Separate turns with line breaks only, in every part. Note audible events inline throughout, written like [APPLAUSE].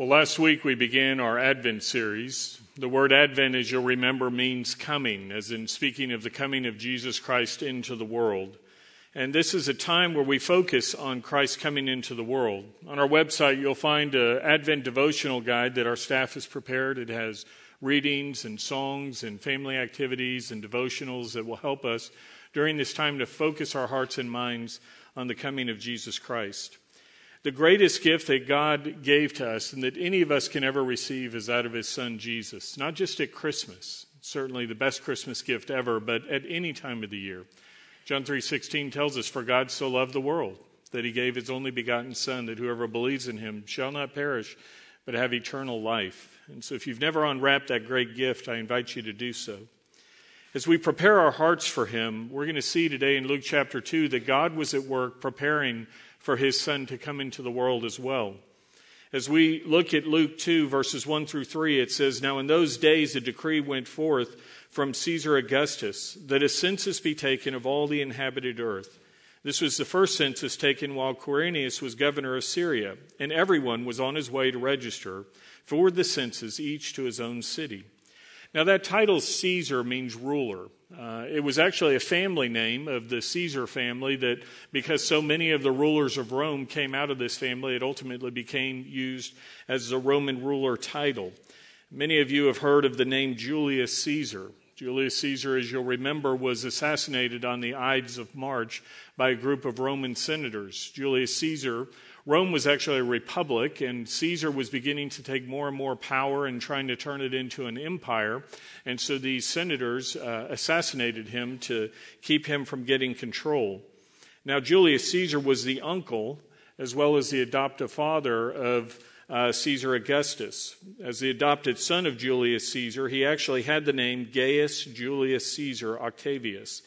Well, last week we began our Advent series. The word Advent, as you'll remember, means coming, as in speaking of the coming of Jesus Christ into the world. And this is a time where we focus on Christ coming into the world. On our website, you'll find an Advent devotional guide that our staff has prepared. It has readings and songs and family activities and devotionals that will help us during this time to focus our hearts and minds on the coming of Jesus Christ. The greatest gift that God gave to us and that any of us can ever receive is that of his son Jesus, not just at Christmas, certainly the best Christmas gift ever, but at any time of the year. John 3:16 tells us for God so loved the world that he gave his only begotten son that whoever believes in him shall not perish but have eternal life. And so if you've never unwrapped that great gift, I invite you to do so. As we prepare our hearts for him, we're going to see today in Luke chapter 2 that God was at work preparing for his son to come into the world as well. As we look at Luke 2, verses 1 through 3, it says, Now in those days a decree went forth from Caesar Augustus that a census be taken of all the inhabited earth. This was the first census taken while Quirinius was governor of Syria, and everyone was on his way to register for the census, each to his own city. Now, that title Caesar means ruler. Uh, it was actually a family name of the Caesar family that, because so many of the rulers of Rome came out of this family, it ultimately became used as the Roman ruler title. Many of you have heard of the name Julius Caesar. Julius Caesar, as you'll remember, was assassinated on the Ides of March by a group of Roman senators. Julius Caesar Rome was actually a republic, and Caesar was beginning to take more and more power and trying to turn it into an empire. And so these senators uh, assassinated him to keep him from getting control. Now, Julius Caesar was the uncle as well as the adoptive father of uh, Caesar Augustus. As the adopted son of Julius Caesar, he actually had the name Gaius Julius Caesar Octavius.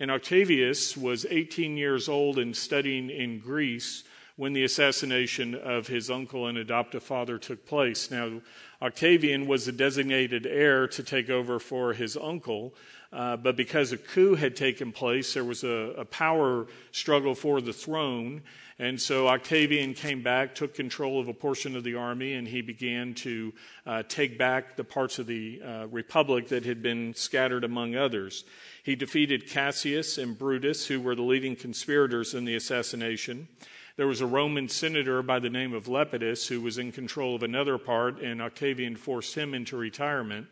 And Octavius was 18 years old and studying in Greece when the assassination of his uncle and adoptive father took place. Now, Octavian was the designated heir to take over for his uncle, uh, but because a coup had taken place, there was a, a, power struggle for the throne. And so Octavian came back, took control of a portion of the army, and he began to uh, take back the parts of the uh, republic that had been scattered among others. He defeated Cassius and Brutus, who were the leading conspirators in the assassination. There was a Roman senator by the name of Lepidus who was in control of another part, and Octavian forced him into retirement.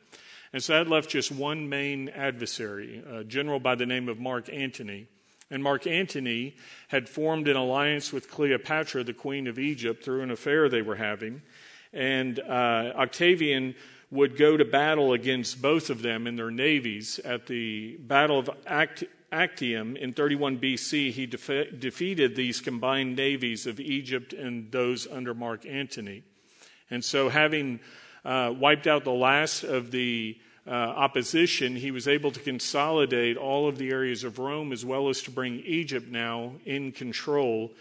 And so that left just one main adversary, a general by the name of Mark Antony. And Mark Antony had formed an alliance with Cleopatra, the queen of Egypt, through an affair they were having. And uh, Octavian would go to battle against both of them in their navies at the Battle of Act- Actium in 31 BC, he defeated these combined navies of Egypt and those under Mark Antony. And so, having uh, wiped out the last of the uh, opposition, he was able to consolidate all of the areas of Rome as well as to bring Egypt now in control.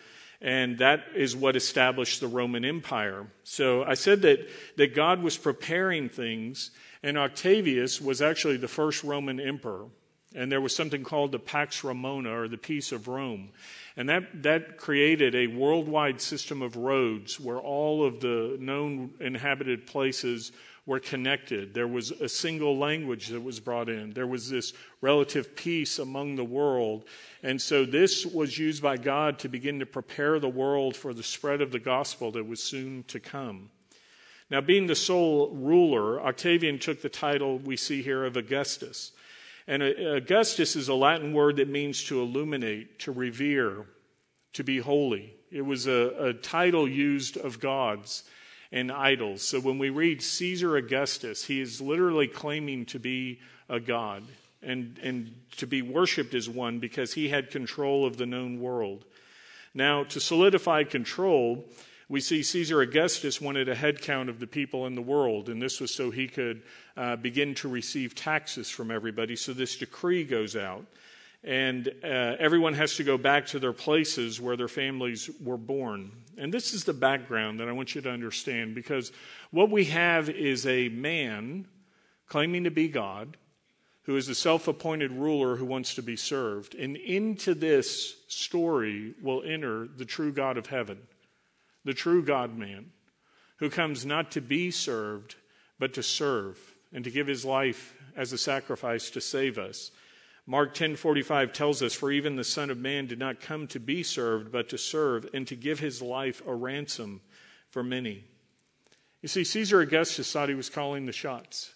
And that is what established the Roman Empire. So I said that, that God was preparing things, and Octavius was actually the first Roman emperor and there was something called the Pax Romana, or the Peace of Rome. And that, that created a worldwide system of roads where all of the known inhabited places were connected. There was a single language that was brought in. There was this relative peace among the world. And so this was used by God to begin to prepare the world for the spread of the gospel that was soon to come. Now, being the sole ruler, Octavian took the title we see here of Augustus. And uh, Augustus is a Latin word that means to illuminate, to revere, to be holy. It was a, a title used of gods and idols. So when we read Caesar Augustus, he is literally claiming to be a god and, and to be worshiped as one because he had control of the known world. Now, to solidify control, we see Caesar Augustus wanted a head count of the people in the world, and this was so he could uh, begin to receive taxes from everybody. So this decree goes out, and uh, everyone has to go back to their places where their families were born. And this is the background that I want you to understand because what we have is a man claiming to be God who is a self appointed ruler who wants to be served. And into this story will enter the true God of heaven the true God man, who comes not to be served, but to serve, and to give his life as a sacrifice to save us. Mark 10:45 tells us for even the son of man did not come to be served but to serve and to give his life a ransom for many. You see Caesar Augustus thought he was calling the shots.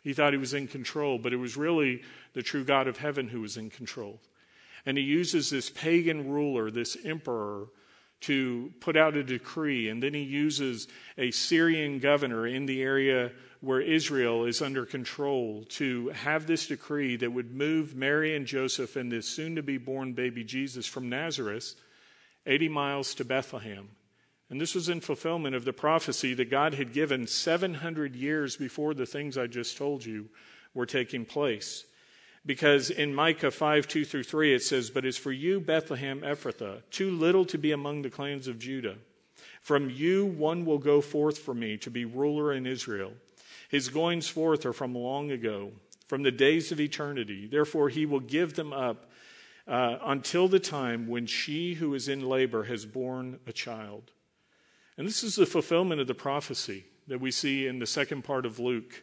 He thought he was in control, but it was really the true God of heaven who was in control. And he uses this pagan ruler, this emperor, to put out a decree. And then he uses a Syrian governor in the area where Israel is under control to have this decree that would move Mary and Joseph and this soon to be born baby Jesus from Nazareth 80 miles to Bethlehem. And this was in fulfillment of the prophecy that God had given 700 years before the things I just told you were taking place. Because in Micah 5 2 through 3, it says, But as for you, Bethlehem Ephrathah, too little to be among the clans of Judah. From you one will go forth for me to be ruler in Israel. His goings forth are from long ago, from the days of eternity. Therefore, he will give them up uh, until the time when she who is in labor has borne a child. And this is the fulfillment of the prophecy that we see in the second part of Luke.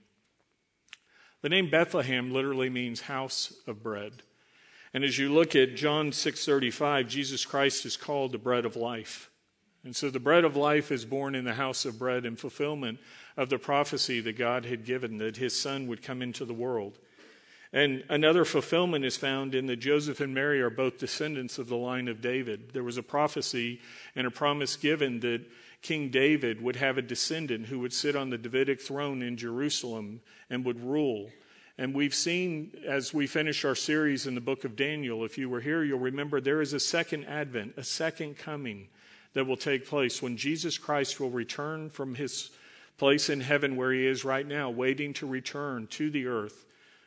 The name Bethlehem literally means house of bread. And as you look at John 6:35, Jesus Christ is called the bread of life. And so the bread of life is born in the house of bread in fulfillment of the prophecy that God had given that his son would come into the world. And another fulfillment is found in that Joseph and Mary are both descendants of the line of David. There was a prophecy and a promise given that King David would have a descendant who would sit on the Davidic throne in Jerusalem and would rule. And we've seen as we finish our series in the book of Daniel, if you were here, you'll remember there is a second advent, a second coming that will take place when Jesus Christ will return from his place in heaven where he is right now, waiting to return to the earth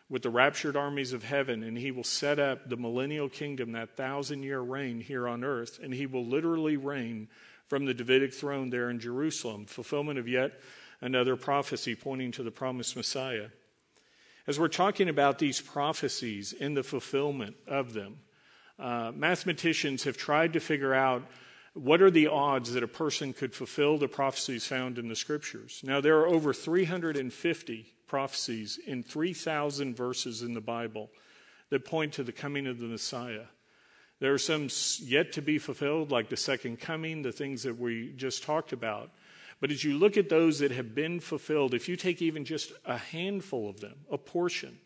with the raptured armies of heaven, and he will set up the millennial kingdom, that thousand year reign here on earth, and he will literally reign from the Davidic throne there in Jerusalem, fulfillment of yet another prophecy pointing to the promised Messiah. As we're talking about these prophecies and the fulfillment of them, uh, mathematicians have tried to figure out what are the odds that a person could fulfill the prophecies found in the scriptures. Now, there are over 350 prophecies in 3,000 verses in the Bible that point to the coming of the Messiah. There are some yet to be fulfilled, like the second coming, the things that we just talked about. But as you look at those that have been fulfilled, if you take even just a handful of them, a portion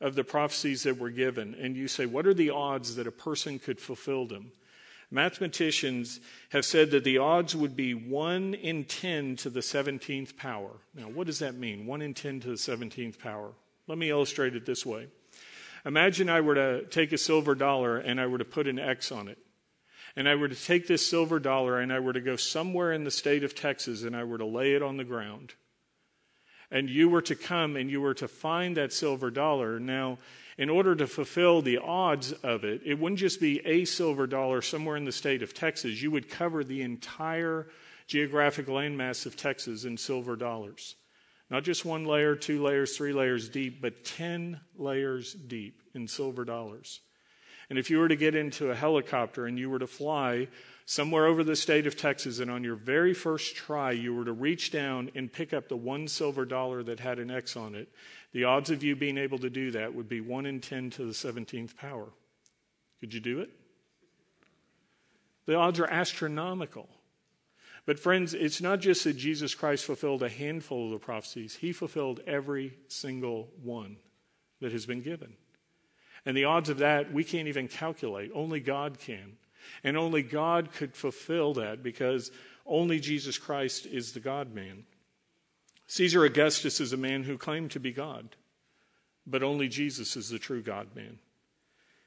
of the prophecies that were given, and you say, what are the odds that a person could fulfill them? Mathematicians have said that the odds would be 1 in 10 to the 17th power. Now, what does that mean? 1 in 10 to the 17th power. Let me illustrate it this way. Imagine I were to take a silver dollar and I were to put an X on it. And I were to take this silver dollar and I were to go somewhere in the state of Texas and I were to lay it on the ground. And you were to come and you were to find that silver dollar. Now, in order to fulfill the odds of it, it wouldn't just be a silver dollar somewhere in the state of Texas. You would cover the entire geographic landmass of Texas in silver dollars. Not just one layer, two layers, three layers deep, but 10 layers deep in silver dollars. And if you were to get into a helicopter and you were to fly somewhere over the state of Texas, and on your very first try, you were to reach down and pick up the one silver dollar that had an X on it, the odds of you being able to do that would be 1 in 10 to the 17th power. Could you do it? The odds are astronomical. But, friends, it's not just that Jesus Christ fulfilled a handful of the prophecies, he fulfilled every single one that has been given. And the odds of that we can't even calculate. Only God can. And only God could fulfill that because only Jesus Christ is the God man. Caesar Augustus is a man who claimed to be God, but only Jesus is the true God man.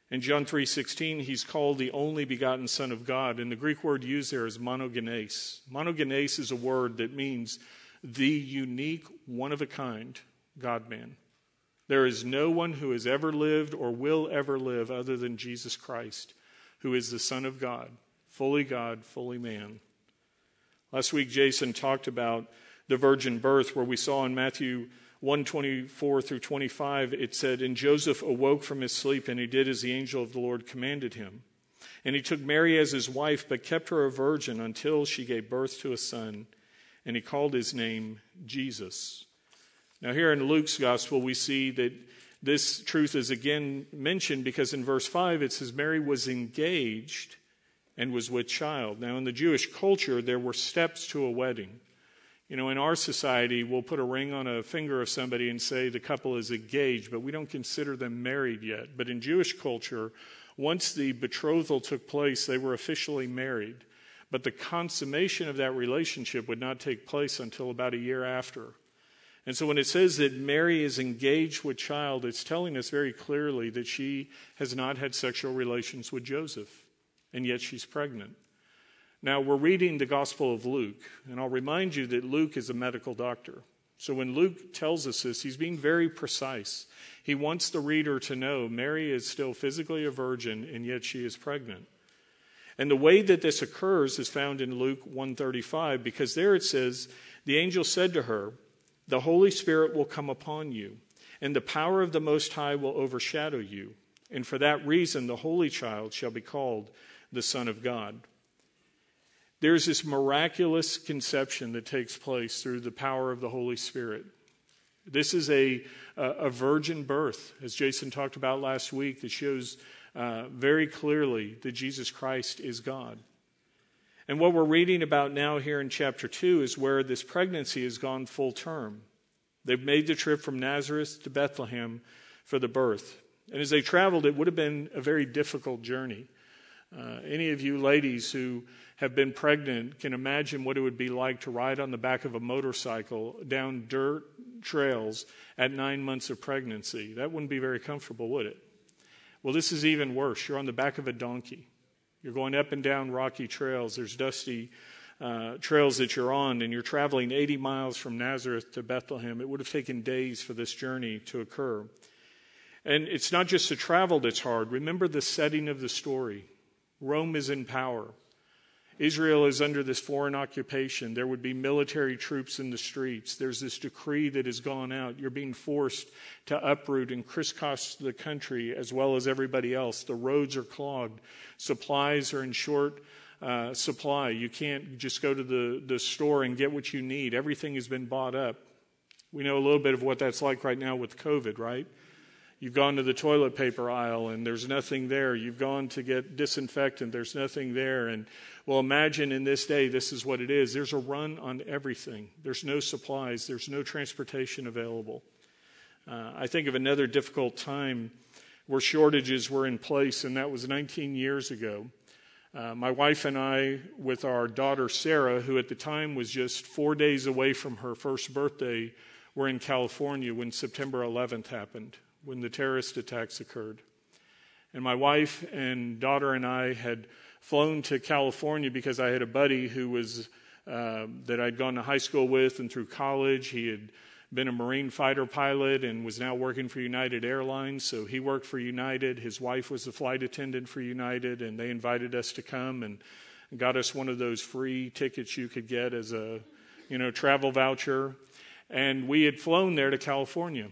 In John 3:16, he's called the only begotten Son of God, and the Greek word used there is monogenes. Monogenes is a word that means the unique, one of a kind God man. There is no one who has ever lived or will ever live other than Jesus Christ, who is the Son of God, fully God, fully man. Last week, Jason talked about the virgin birth, where we saw in Matthew 124 through 25, it said, And Joseph awoke from his sleep, and he did as the angel of the Lord commanded him. And he took Mary as his wife, but kept her a virgin until she gave birth to a son, and he called his name Jesus. Now, here in Luke's gospel, we see that this truth is again mentioned because in verse 5 it says Mary was engaged and was with child. Now, in the Jewish culture, there were steps to a wedding. You know, in our society, we'll put a ring on a finger of somebody and say the couple is engaged, but we don't consider them married yet. But in Jewish culture, once the betrothal took place, they were officially married. But the consummation of that relationship would not take place until about a year after. And so when it says that Mary is engaged with child, it's telling us very clearly that she has not had sexual relations with Joseph, and yet she's pregnant. Now, we're reading the Gospel of Luke, and I'll remind you that Luke is a medical doctor. So when Luke tells us this, he's being very precise. He wants the reader to know Mary is still physically a virgin, and yet she is pregnant. And the way that this occurs is found in Luke 135 because there it says, the angel said to her, the Holy Spirit will come upon you, and the power of the Most High will overshadow you. And for that reason, the Holy Child shall be called the Son of God. There's this miraculous conception that takes place through the power of the Holy Spirit. This is a, a virgin birth, as Jason talked about last week, that shows uh, very clearly that Jesus Christ is God. And what we're reading about now here in chapter 2 is where this pregnancy has gone full term. They've made the trip from Nazareth to Bethlehem for the birth. And as they traveled, it would have been a very difficult journey. Uh, any of you ladies who have been pregnant can imagine what it would be like to ride on the back of a motorcycle down dirt trails at nine months of pregnancy. That wouldn't be very comfortable, would it? Well, this is even worse. You're on the back of a donkey. You're going up and down rocky trails. There's dusty uh, trails that you're on, and you're traveling 80 miles from Nazareth to Bethlehem. It would have taken days for this journey to occur. And it's not just the travel that's hard. Remember the setting of the story Rome is in power. Israel is under this foreign occupation. There would be military troops in the streets. There's this decree that has gone out. You're being forced to uproot and crisscross the country as well as everybody else. The roads are clogged. Supplies are in short uh, supply. You can't just go to the, the store and get what you need. Everything has been bought up. We know a little bit of what that's like right now with COVID, right? You've gone to the toilet paper aisle and there's nothing there. You've gone to get disinfectant, there's nothing there. And well, imagine in this day, this is what it is. There's a run on everything, there's no supplies, there's no transportation available. Uh, I think of another difficult time where shortages were in place, and that was 19 years ago. Uh, my wife and I, with our daughter Sarah, who at the time was just four days away from her first birthday, were in California when September 11th happened when the terrorist attacks occurred. And my wife and daughter and I had flown to California because I had a buddy who was uh, that I'd gone to high school with and through college. He had been a Marine fighter pilot and was now working for United Airlines. So he worked for United. His wife was a flight attendant for United, and they invited us to come and got us one of those free tickets you could get as a you know travel voucher. And we had flown there to California.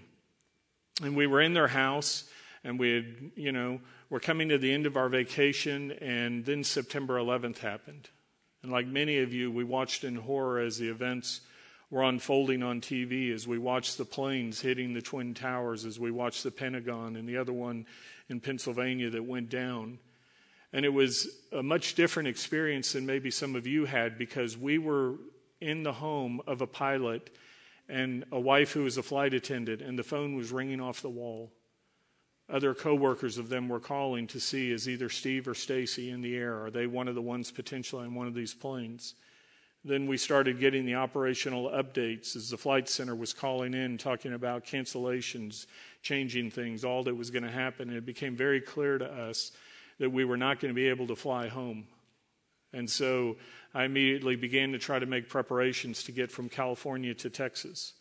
And we were in their house, and we had, you know, we're coming to the end of our vacation, and then September 11th happened. And like many of you, we watched in horror as the events were unfolding on TV, as we watched the planes hitting the Twin Towers, as we watched the Pentagon and the other one in Pennsylvania that went down. And it was a much different experience than maybe some of you had because we were in the home of a pilot and a wife who was a flight attendant, and the phone was ringing off the wall. Other coworkers of them were calling to see is either Steve or Stacy in the air? Are they one of the ones potentially in one of these planes? Then we started getting the operational updates as the flight center was calling in, talking about cancellations, changing things, all that was going to happen. And it became very clear to us that we were not going to be able to fly home. And so I immediately began to try to make preparations to get from California to Texas.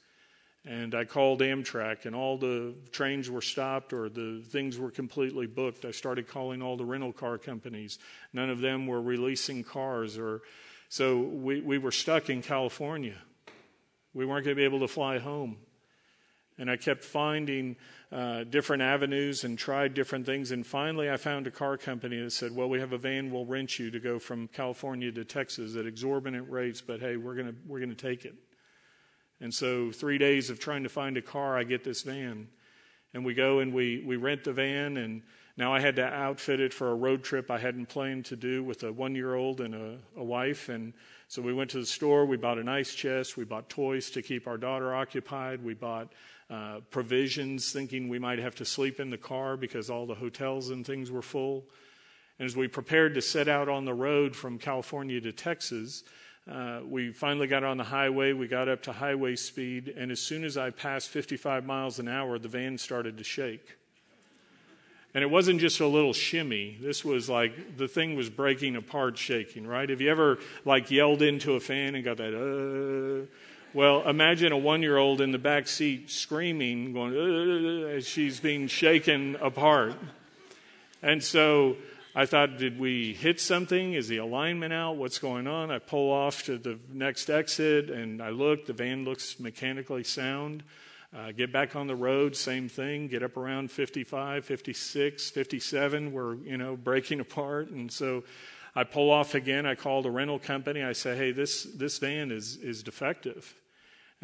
And I called Amtrak, and all the trains were stopped or the things were completely booked. I started calling all the rental car companies. None of them were releasing cars, or so we, we were stuck in California. We weren't going to be able to fly home. And I kept finding uh, different avenues and tried different things. And finally, I found a car company that said, Well, we have a van we'll rent you to go from California to Texas at exorbitant rates, but hey, we're going we're going to take it. And so, three days of trying to find a car, I get this van. And we go and we, we rent the van. And now I had to outfit it for a road trip I hadn't planned to do with a one year old and a, a wife. And so we went to the store. We bought an ice chest. We bought toys to keep our daughter occupied. We bought uh, provisions, thinking we might have to sleep in the car because all the hotels and things were full. And as we prepared to set out on the road from California to Texas, uh, we finally got on the highway. We got up to highway speed, and as soon as I passed 55 miles an hour, the van started to shake. And it wasn't just a little shimmy. This was like the thing was breaking apart, shaking, right? Have you ever like yelled into a fan and got that, uh, well, imagine a one year old in the back seat screaming, going, as she's being shaken apart. And so I thought, did we hit something? Is the alignment out? What's going on? I pull off to the next exit and I look. The van looks mechanically sound. Uh, get back on the road, same thing. Get up around 55, 56, 57. We're, you know, breaking [LAUGHS] apart. And so I pull off again. I call the rental company. I say, hey, this, this van is, is defective.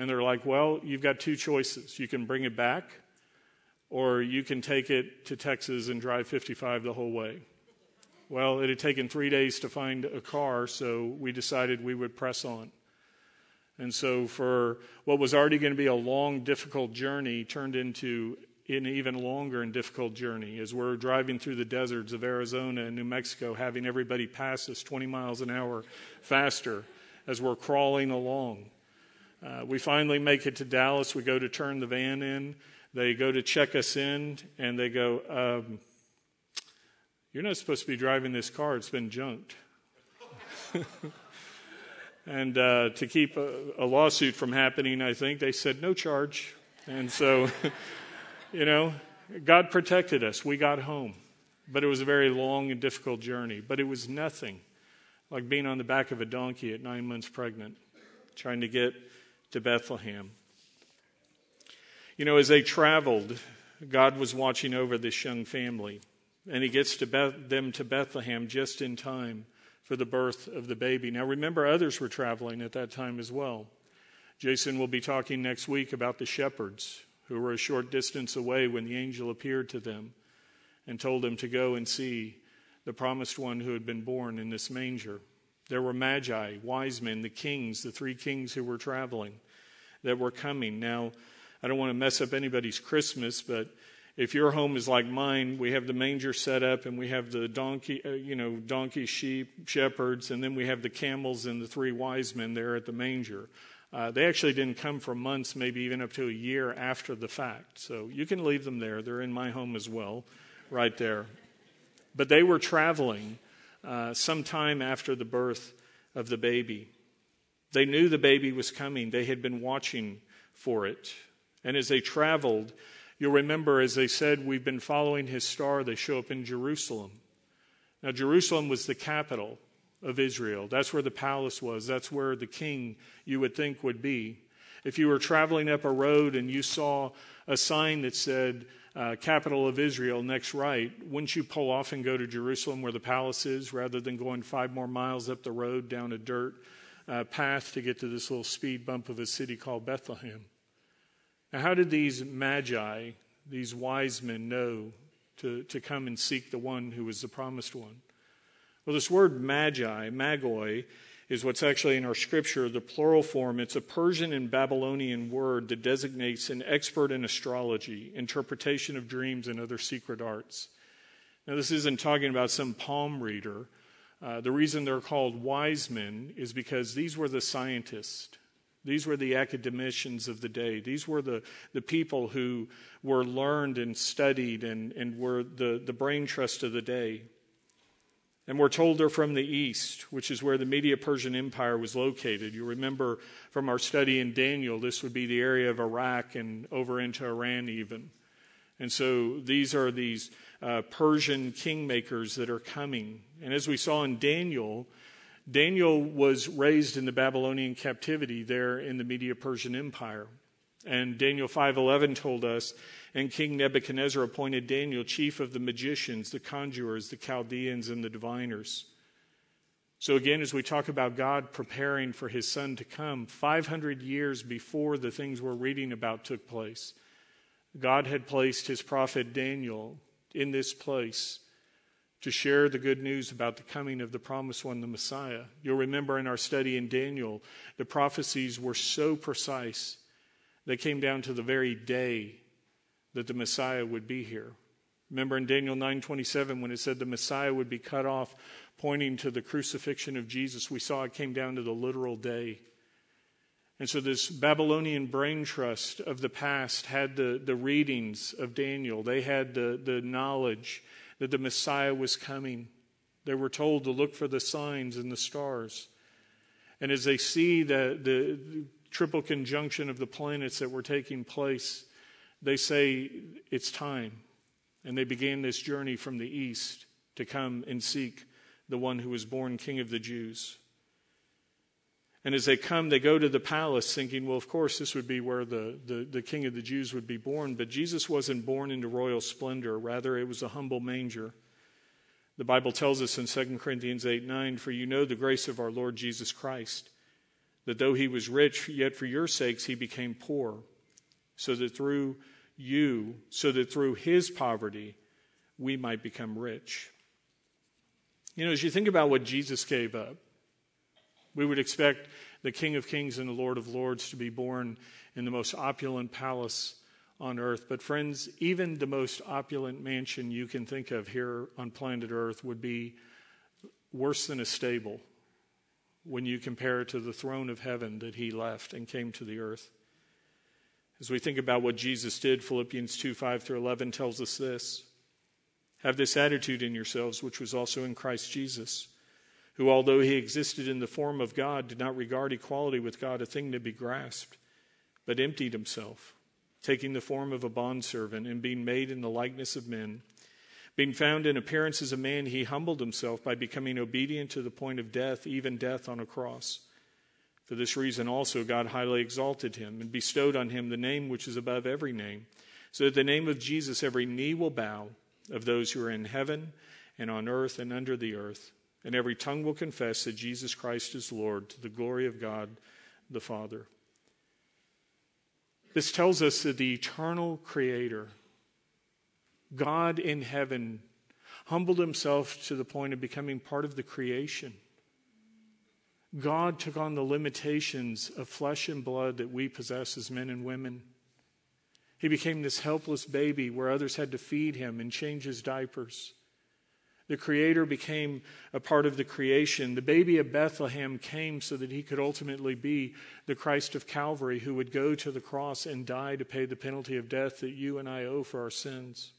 And they're like, well, you've got two choices. You can bring it back, or you can take it to Texas and drive 55 the whole way. Well, it had taken three days to find a car, so we decided we would press on. And so, for what was already going to be a long, difficult journey, turned into an even longer and difficult journey as we're driving through the deserts of Arizona and New Mexico, having everybody pass us 20 miles an hour faster as we're crawling along. Uh, we finally make it to Dallas. We go to turn the van in. They go to check us in, and they go, um, You're not supposed to be driving this car, it's been junked. [LAUGHS] and uh, to keep a, a, lawsuit from happening, I think, they said, No charge. And so, [LAUGHS] you know, God protected us. We got home. But it was a very long and difficult journey. But it was nothing like being on the back of a donkey at nine months pregnant, trying to get to Bethlehem. You know, as they traveled, God was watching over this young family, and He gets to Beth- them to Bethlehem just in time for the birth of the baby. Now, remember, others were traveling at that time as well. Jason will be talking next week about the shepherds who were a short distance away when the angel appeared to them and told them to go and see the promised one who had been born in this manger. There were magi, wise men, the kings, the three kings who were traveling that were coming. Now, I don't want to mess up anybody's Christmas, but if your home is like mine, we have the manger set up and we have the donkey, uh, you know, donkey, sheep, shepherds, and then we have the camels and the three wise men there at the manger. Uh, they actually didn't come for months, maybe even up to a year after the fact. So you can leave them there. They're in my home as well, right there. But they were traveling uh, sometime after the birth of the baby. They knew the baby was coming, they had been watching for it. And as they traveled, you'll remember, as they said, We've been following his star, they show up in Jerusalem. Now, Jerusalem was the capital of Israel. That's where the palace was. That's where the king, you would think, would be. If you were traveling up a road and you saw a sign that said, uh, capital of Israel, next right, wouldn't you pull off and go to Jerusalem where the palace is rather than going five more miles up the road down a dirt uh, path to get to this little speed bump of a city called Bethlehem? Now, how did these magi, these wise men, know to, to come and seek the one who was the promised one? Well, this word magi, magoi, is what's actually in our scripture, the plural form. It's a Persian and Babylonian word that designates an expert in astrology, interpretation of dreams, and other secret arts. Now, this isn't talking about some palm reader. Uh, the reason they're called wise men is because these were the scientists. These were the academicians of the day. These were the, the people who were learned and studied and, and were the, the brain trust of the day. And we're told they're from the east, which is where the Media Persian Empire was located. You remember from our study in Daniel, this would be the area of Iraq and over into Iran, even. And so these are these uh, Persian kingmakers that are coming. And as we saw in Daniel, Daniel was raised in the Babylonian captivity there in the Media Persian Empire. And Daniel 5:11 told us, and King Nebuchadnezzar appointed Daniel chief of the magicians, the conjurers, the Chaldeans and the diviners. So again as we talk about God preparing for his son to come 500 years before the things we're reading about took place, God had placed his prophet Daniel in this place to share the good news about the coming of the promised one, the Messiah. You'll remember in our study in Daniel, the prophecies were so precise they came down to the very day that the Messiah would be here. Remember in Daniel 9:27 when it said the Messiah would be cut off pointing to the crucifixion of Jesus, we saw it came down to the literal day. And so this Babylonian brain trust of the past had the, the readings of Daniel. They had the, the knowledge that the Messiah was coming. They were told to look for the signs and the stars. And as they see the, the triple conjunction of the planets that were taking place, they say it's time. And they began this journey from the east to come and seek the one who was born King of the Jews. And as they come, they go to the palace thinking, well, of course, this would be where the, the, the, King of the Jews would be born. But Jesus wasn't born into royal splendor. Rather, it was a humble manger. The Bible tells us in 2 Corinthians 8 9, For you know the grace of our Lord Jesus Christ that though he was rich, yet for your sakes he became poor, so that through you, so that through his poverty, we might become rich. You know, as you think about what Jesus gave up, we would expect the King of Kings and the Lord of Lords to be born in the most opulent palace on earth. But, friends, even the most opulent mansion you can think of here on planet Earth would be worse than a stable when you compare it to the throne of heaven that he left and came to the earth. As we think about what Jesus did, Philippians 2 5 through 11 tells us this Have this attitude in yourselves, which was also in Christ Jesus, who, although he existed in the form of God, did not regard equality with God a thing to be grasped, but emptied himself, taking the form of a bondservant and being made in the likeness of men being found in appearance as a man, he humbled himself by becoming obedient to the point of death, even death on a cross. For this reason also God highly exalted him and bestowed on him the name which is above every name, so that the name of Jesus every knee will bow of those who are in heaven and on earth and under the earth, and every tongue will confess that Jesus Christ is Lord to the glory of God the Father. This tells us that the eternal Creator, God in heaven humbled himself to the point of becoming part of the creation. God took on the limitations of flesh and blood that we possess as men and women. He became this helpless baby where others had to feed him and change his diapers. The Creator became a part of the creation. The baby of Bethlehem came so that he could ultimately be the Christ of Calvary who would go to the cross and die to pay the penalty of death that you and I owe for our sins.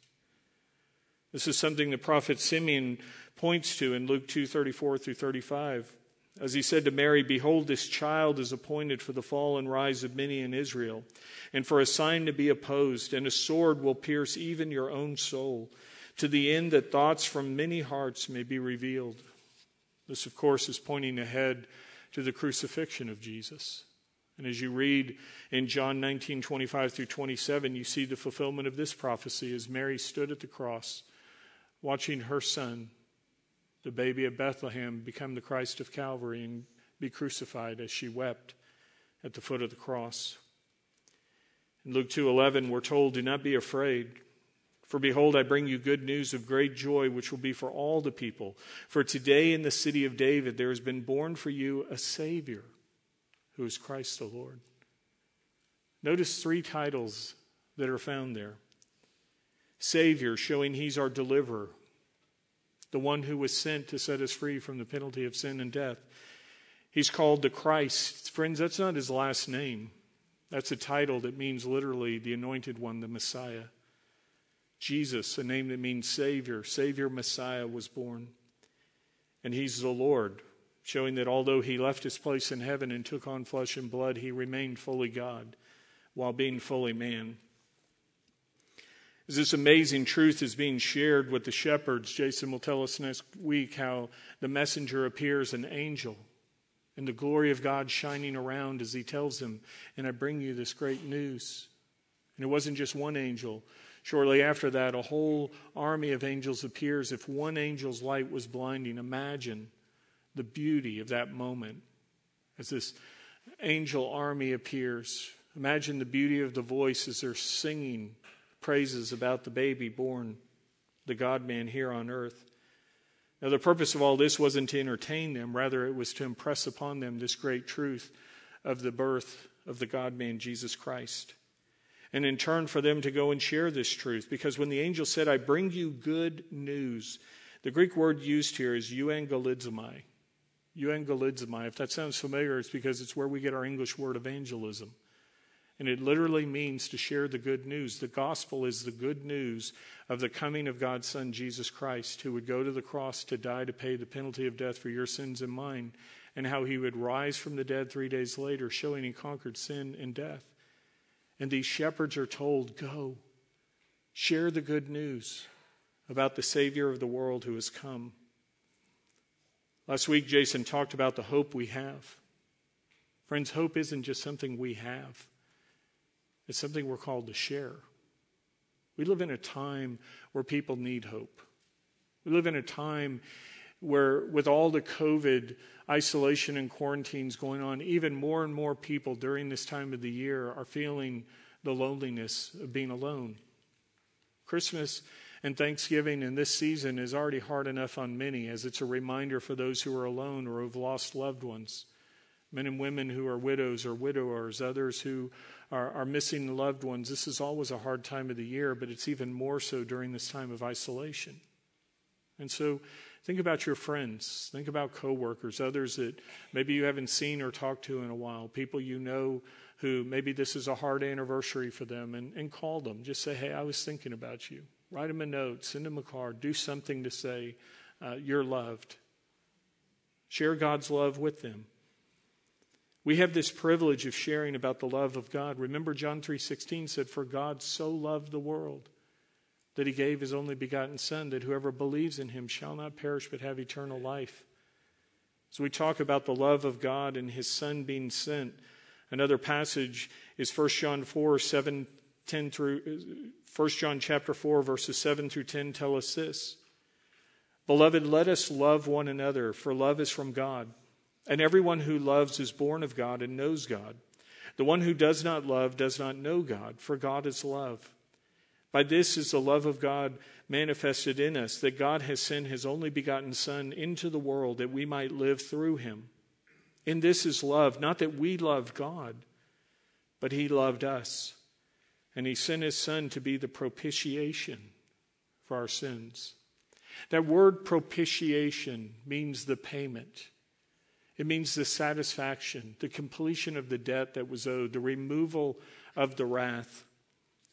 This is something the prophet Simeon points to in Luke 2:34 through 35. As he said to Mary, Behold, this child is appointed for the fall and rise of many in Israel, and for a sign to be opposed, and a sword will pierce even your own soul, to the end that thoughts from many hearts may be revealed. This, of course, is pointing ahead to the crucifixion of Jesus. And as you read in John 19, 25 through 27, you see the fulfillment of this prophecy as Mary stood at the cross watching her son, the baby of Bethlehem, become the Christ of Calvary and be crucified as she wept at the foot of the cross. In Luke 2:11 we're told, "Do not be afraid, for behold I bring you good news of great joy which will be for all the people. For today in the city of David there has been born for you a savior, who is Christ the Lord." Notice three titles that are found there. Savior, showing He's our deliverer, the one who was sent to set us free from the penalty of sin and death. He's called the Christ. Friends, that's not His last name. That's a title that means literally the anointed one, the Messiah. Jesus, a name that means Savior, Savior Messiah, was born. And he's the Lord, showing that although he left his place in heaven and took on flesh and blood, he remained fully God while being fully man. As this amazing truth is being shared with the shepherds, Jason will tell us next week how the messenger appears an angel and the glory of God shining around as he tells them, And I bring you this great news. And it wasn't just one angel. Shortly after that, a whole army of angels appears. If one angel's light was blinding, imagine the beauty of that moment as this angel army appears. Imagine the beauty of the voice as they're singing praises about the baby born, the God man here on earth. Now, the purpose of all this wasn't to entertain them, rather, it was to impress upon them this great truth of the birth of the God man, Jesus Christ. And in turn, for them to go and share this truth. Because when the angel said, I bring you good news, the Greek word used here is euangelizomai. Euangelizomai. If that sounds familiar, it's because it's where we get our English word evangelism. And it literally means to share the good news. The gospel is the good news of the coming of God's Son, Jesus Christ, who would go to the cross to die to pay the penalty of death for your sins and mine, and how he would rise from the dead three days later, showing he conquered sin and death. And these shepherds are told, Go, share the good news about the Savior of the world who has come. Last week, Jason talked about the hope we have. Friends, hope isn't just something we have. It's something we're called to share. We live in a time where people need hope. We live in a time where, with all the COVID isolation and quarantines going on, even more and more people during this time of the year are feeling the loneliness of being alone. Christmas and Thanksgiving in this season is already hard enough on many, as it's a reminder for those who are alone or who've lost loved ones. Men and women who are widows or widowers, others who are, are missing loved ones. This is always a hard time of the year, but it's even more so during this time of isolation. And so think about your friends, think about coworkers, others that maybe you haven't seen or talked to in a while, people you know who maybe this is a hard anniversary for them, and, and call them. Just say, hey, I was thinking about you. Write them a note, send them a card, do something to say uh, you're loved. Share God's love with them. We have this privilege of sharing about the love of God. Remember John 3:16 said for God so loved the world that he gave his only begotten son that whoever believes in him shall not perish but have eternal life. So we talk about the love of God and his son being sent. Another passage is 1 John 4 7 10 through 1 John chapter 4 verses 7 through 10 tell us this. Beloved, let us love one another, for love is from God. And everyone who loves is born of God and knows God. The one who does not love does not know God, for God is love. By this is the love of God manifested in us, that God has sent his only begotten Son into the world that we might live through him. In this is love, not that we loved God, but he loved us. And he sent his Son to be the propitiation for our sins. That word propitiation means the payment. It means the satisfaction, the completion of the debt that was owed, the removal of the wrath.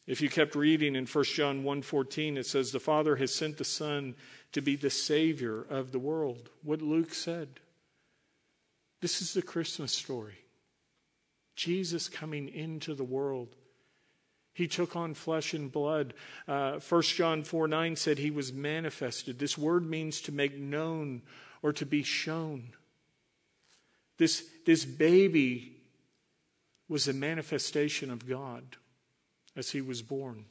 If you kept reading in 1 John 1:14 it says the Father has sent the Son to be the savior of the world. What Luke said. This is the Christmas story. Jesus coming into the world. He took on flesh and blood. Uh, 1 John 4 9 said he was manifested. This word means to make known or to be shown. This, this baby was a manifestation of God as he was born.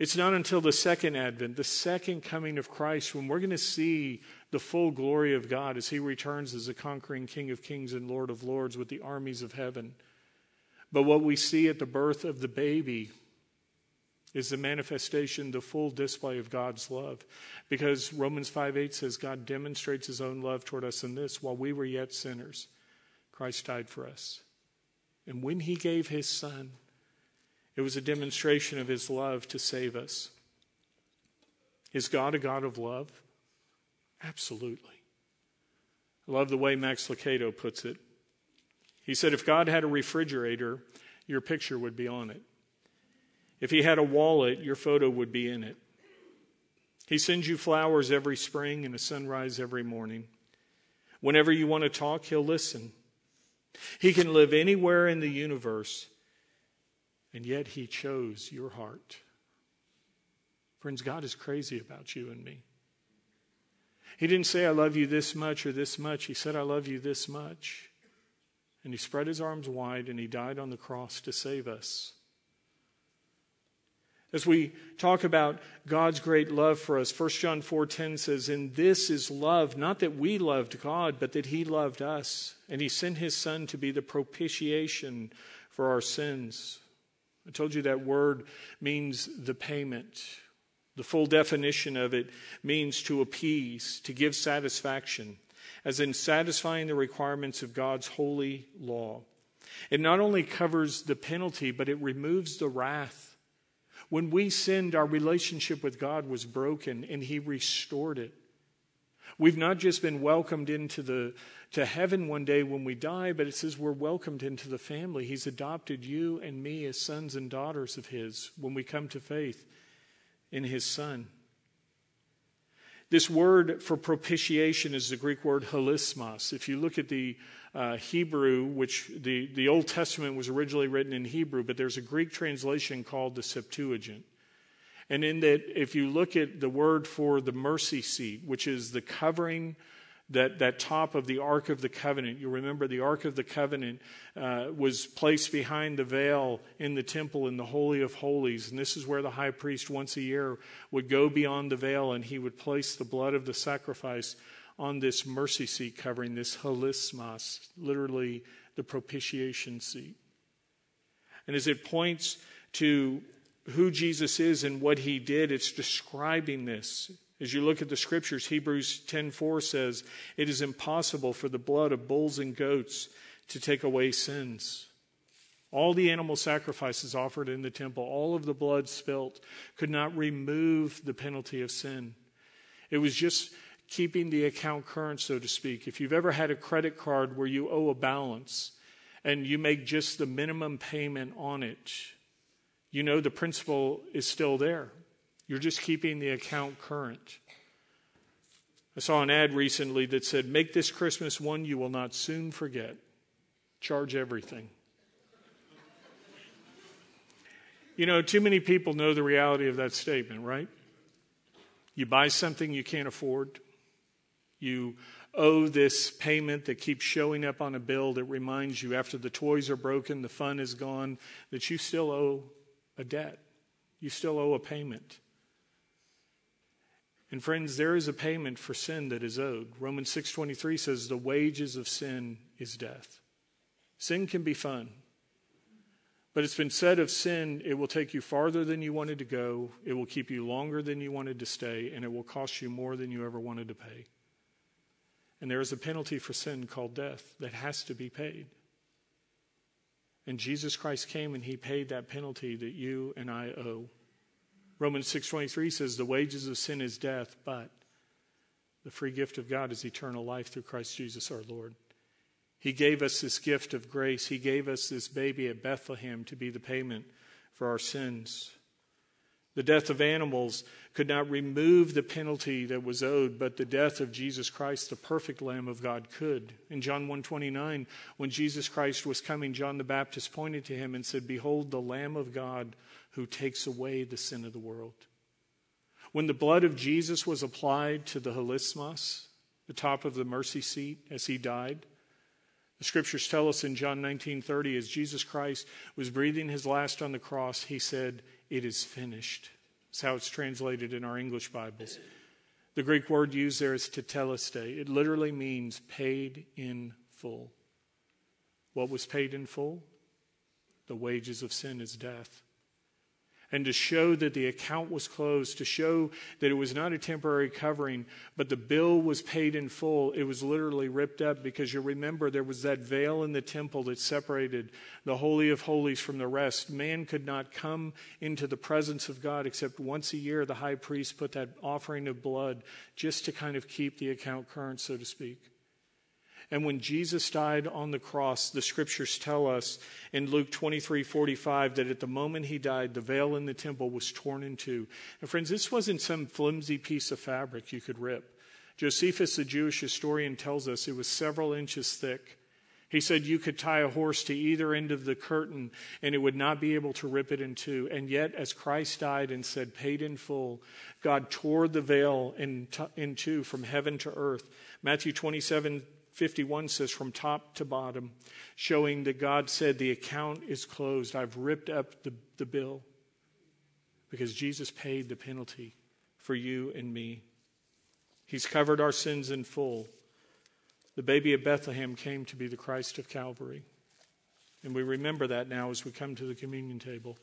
It's not until the second advent, the second coming of Christ, when we're going to see the full glory of God as he returns as a conquering King of kings and Lord of lords with the armies of heaven. But what we see at the birth of the baby is the manifestation, the full display of God's love. Because Romans 5 8 says, God demonstrates his own love toward us in this while we were yet sinners, Christ died for us. And when he gave his son, it was a demonstration of his love to save us. Is God a God of love? Absolutely. I love the way Max Lucado puts it. He said, if God had a refrigerator, your picture would be on it. If he had a wallet, your photo would be in it. He sends you flowers every spring and a sunrise every morning. Whenever you want to talk, He'll listen. He can live anywhere in the universe, and yet He chose your heart. Friends, God is crazy about you and me. He didn't say, I love you this much or this much. He said, I love you this much. And He spread His arms wide and He died on the cross to save us. As we talk about God's great love for us, 1 John 4:10 says, "In this is love, not that we loved God, but that he loved us, and he sent his son to be the propitiation for our sins." I told you that word means the payment. The full definition of it means to appease, to give satisfaction, as in satisfying the requirements of God's holy law. It not only covers the penalty, but it removes the wrath when we sinned, our relationship with God was broken and He restored it. We've not just been welcomed into the to heaven one day when we die, but it says we're welcomed into the family. He's adopted you and me as sons and daughters of His when we come to faith in His Son. This word for propitiation is the Greek word hilasmos. If you look at the uh, Hebrew, which the, the Old Testament was originally written in Hebrew, but there's a Greek translation called the Septuagint. And in that, if you look at the word for the mercy seat, which is the covering, that, that top of the Ark of the Covenant, you remember the Ark of the Covenant uh, was placed behind the veil in the temple in the Holy of Holies. And this is where the high priest once a year would go beyond the veil and he would place the blood of the sacrifice on this mercy seat covering, this hilasmos, literally the propitiation seat. And as it points to who Jesus is and what he did, it's describing this. As you look at the scriptures, Hebrews 10:4 says, "It is impossible for the blood of bulls and goats to take away sins." All the animal sacrifices offered in the temple, all of the blood spilt, could not remove the penalty of sin. It was just keeping the account current, so to speak. If you've ever had a credit card where you owe a balance and you make just the minimum payment on it, you know the principal is still there. You're just keeping the account current. I saw an ad recently that said, Make this Christmas one you will not soon forget. Charge everything. You know, too many people know the reality of that statement, right? You buy something you can't afford. You owe this payment that keeps showing up on a bill that reminds you after the toys are broken, the fun is gone, that you still owe a debt. You still owe a payment. And friends, there is a payment for sin that is owed. Romans 6:23 says the wages of sin is death. Sin can be fun. But it's been said of sin, it will take you farther than you wanted to go, it will keep you longer than you wanted to stay, and it will cost you more than you ever wanted to pay. And there is a penalty for sin called death that has to be paid. And Jesus Christ came and he paid that penalty that you and I owe. Romans 6:23 says the wages of sin is death, but the free gift of God is eternal life through Christ Jesus our Lord. He gave us this gift of grace. He gave us this baby at Bethlehem to be the payment for our sins. The death of animals could not remove the penalty that was owed, but the death of Jesus Christ, the perfect Lamb of God, could. In John 1:29, when Jesus Christ was coming, John the Baptist pointed to him and said, "Behold the Lamb of God who takes away the sin of the world." When the blood of Jesus was applied to the hilasmos, the top of the mercy seat as he died, the scriptures tell us in John 19:30 as Jesus Christ was breathing his last on the cross, he said, it is finished. That's how it's translated in our English Bibles. The Greek word used there is tetelestai. It literally means paid in full. What was paid in full? The wages of sin is death and to show that the account was closed, to show that it was not a temporary covering, but the bill was paid in full. It was literally ripped up because you remember there was that veil in the temple that separated the Holy of Holies from the rest. Man could not come into the presence of God except once a year. The high priest put that offering of blood just to kind of keep the account current, so to speak. And when Jesus died on the cross, the scriptures tell us in Luke 23 45 that at the moment he died, the veil in the temple was torn in two. And friends, this wasn't some flimsy piece of fabric you could rip. Josephus, the Jewish historian, tells us it was several inches thick. He said you could tie a horse to either end of the curtain and it would not be able to rip it in two. And yet, as Christ died and said, paid in full, God tore the veil in, in two from heaven to earth. Matthew 27 51 says, from top to bottom, showing that God said, The account is closed. I've ripped up the, the bill because Jesus paid the penalty for you and me. He's covered our sins in full. The baby of Bethlehem came to be the Christ of Calvary. And we remember that now as we come to the communion table.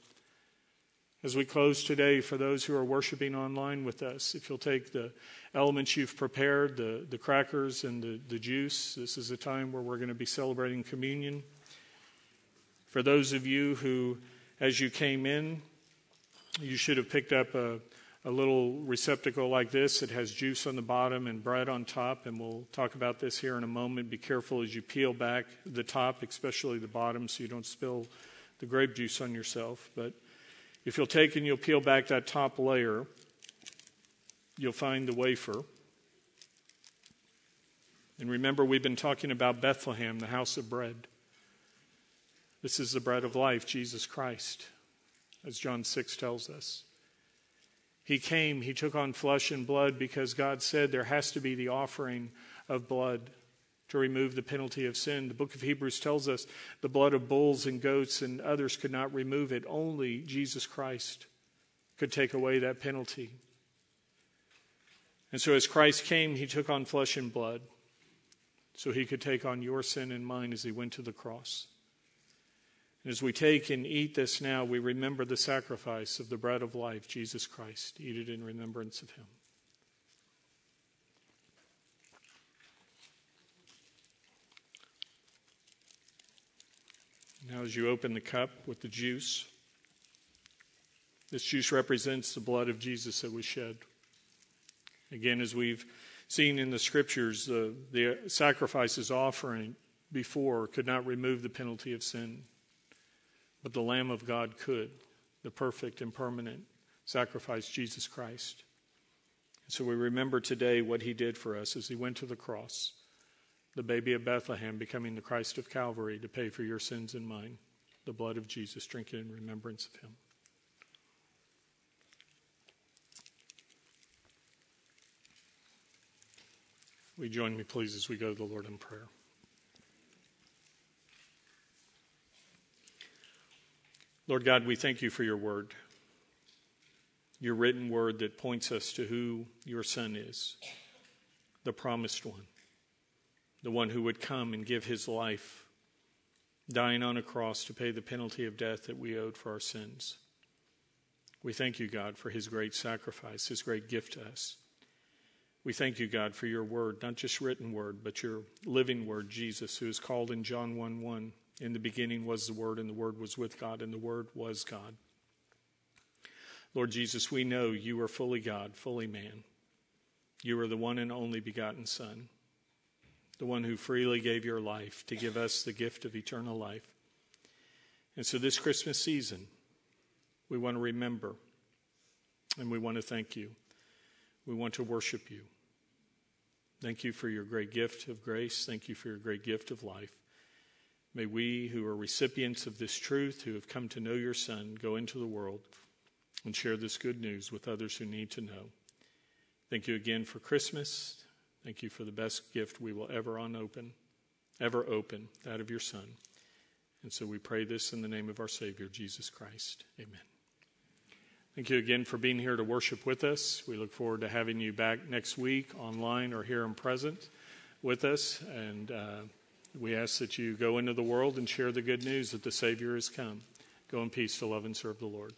As we close today, for those who are worshiping online with us, if you'll take the elements you've prepared, the, the crackers and the, the juice, this is a time where we're going to be celebrating communion. For those of you who, as you came in, you should have picked up a, a little receptacle like this. It has juice on the bottom and bread on top, and we'll talk about this here in a moment. Be careful as you peel back the top, especially the bottom, so you don't spill the grape juice on yourself. But if you'll take and you'll peel back that top layer, you'll find the wafer. And remember, we've been talking about Bethlehem, the house of bread. This is the bread of life, Jesus Christ, as John 6 tells us. He came, he took on flesh and blood because God said there has to be the offering of blood to remove the penalty of sin. The book of Hebrews tells us the blood of bulls and goats and others could not remove it. Only Jesus Christ could take away that penalty. And so, as Christ came, he took on flesh and blood so he could take on your sin and mine as he went to the cross. And as we take and eat this now, we remember the sacrifice of the bread of life, Jesus Christ. Eat it in remembrance of him. Now, as you open the cup with the juice, this juice represents the blood of Jesus that was shed. Again, as we've seen in the scriptures, the, the sacrifices offering before could not remove the penalty of sin. But the Lamb of God could, the perfect and permanent sacrifice, Jesus Christ. And so we remember today what he did for us as he went to the cross, the baby of Bethlehem becoming the Christ of Calvary to pay for your sins and mine, the blood of Jesus, drink it in remembrance of him. We join me, please, as we go to the Lord in prayer. Lord God, we thank you for your word, your written word that points us to who your Son is, the promised one, the one who would come and give his life, dying on a cross to pay the penalty of death that we owed for our sins. We thank you, God, for his great sacrifice, his great gift to us. We thank you, God, for your word, not just written word, but your living word, Jesus, who is called in John 1 1 in the beginning was the Word, and the Word was with God, and the Word was God. Lord Jesus, we know you are fully God, fully man. You are the one and only begotten Son, the one who freely gave your life to give us the gift of eternal life. And so, this Christmas season, we want to remember and we want to thank you. We want to worship you. Thank you for your great gift of grace. Thank you for your great gift of life. May we, who are recipients of this truth, who have come to know your Son, go into the world and share this good news with others who need to know. Thank you again for Christmas. Thank you for the best gift we will ever unopen, ever open, that of your Son. And so we pray this in the name of our Savior, Jesus Christ. Amen. Thank you again for being here to worship with us. We look forward to having you back next week online or here in present with us. And uh, we ask that you go into the world and share the good news that the Savior has come. Go in peace to love and serve the Lord.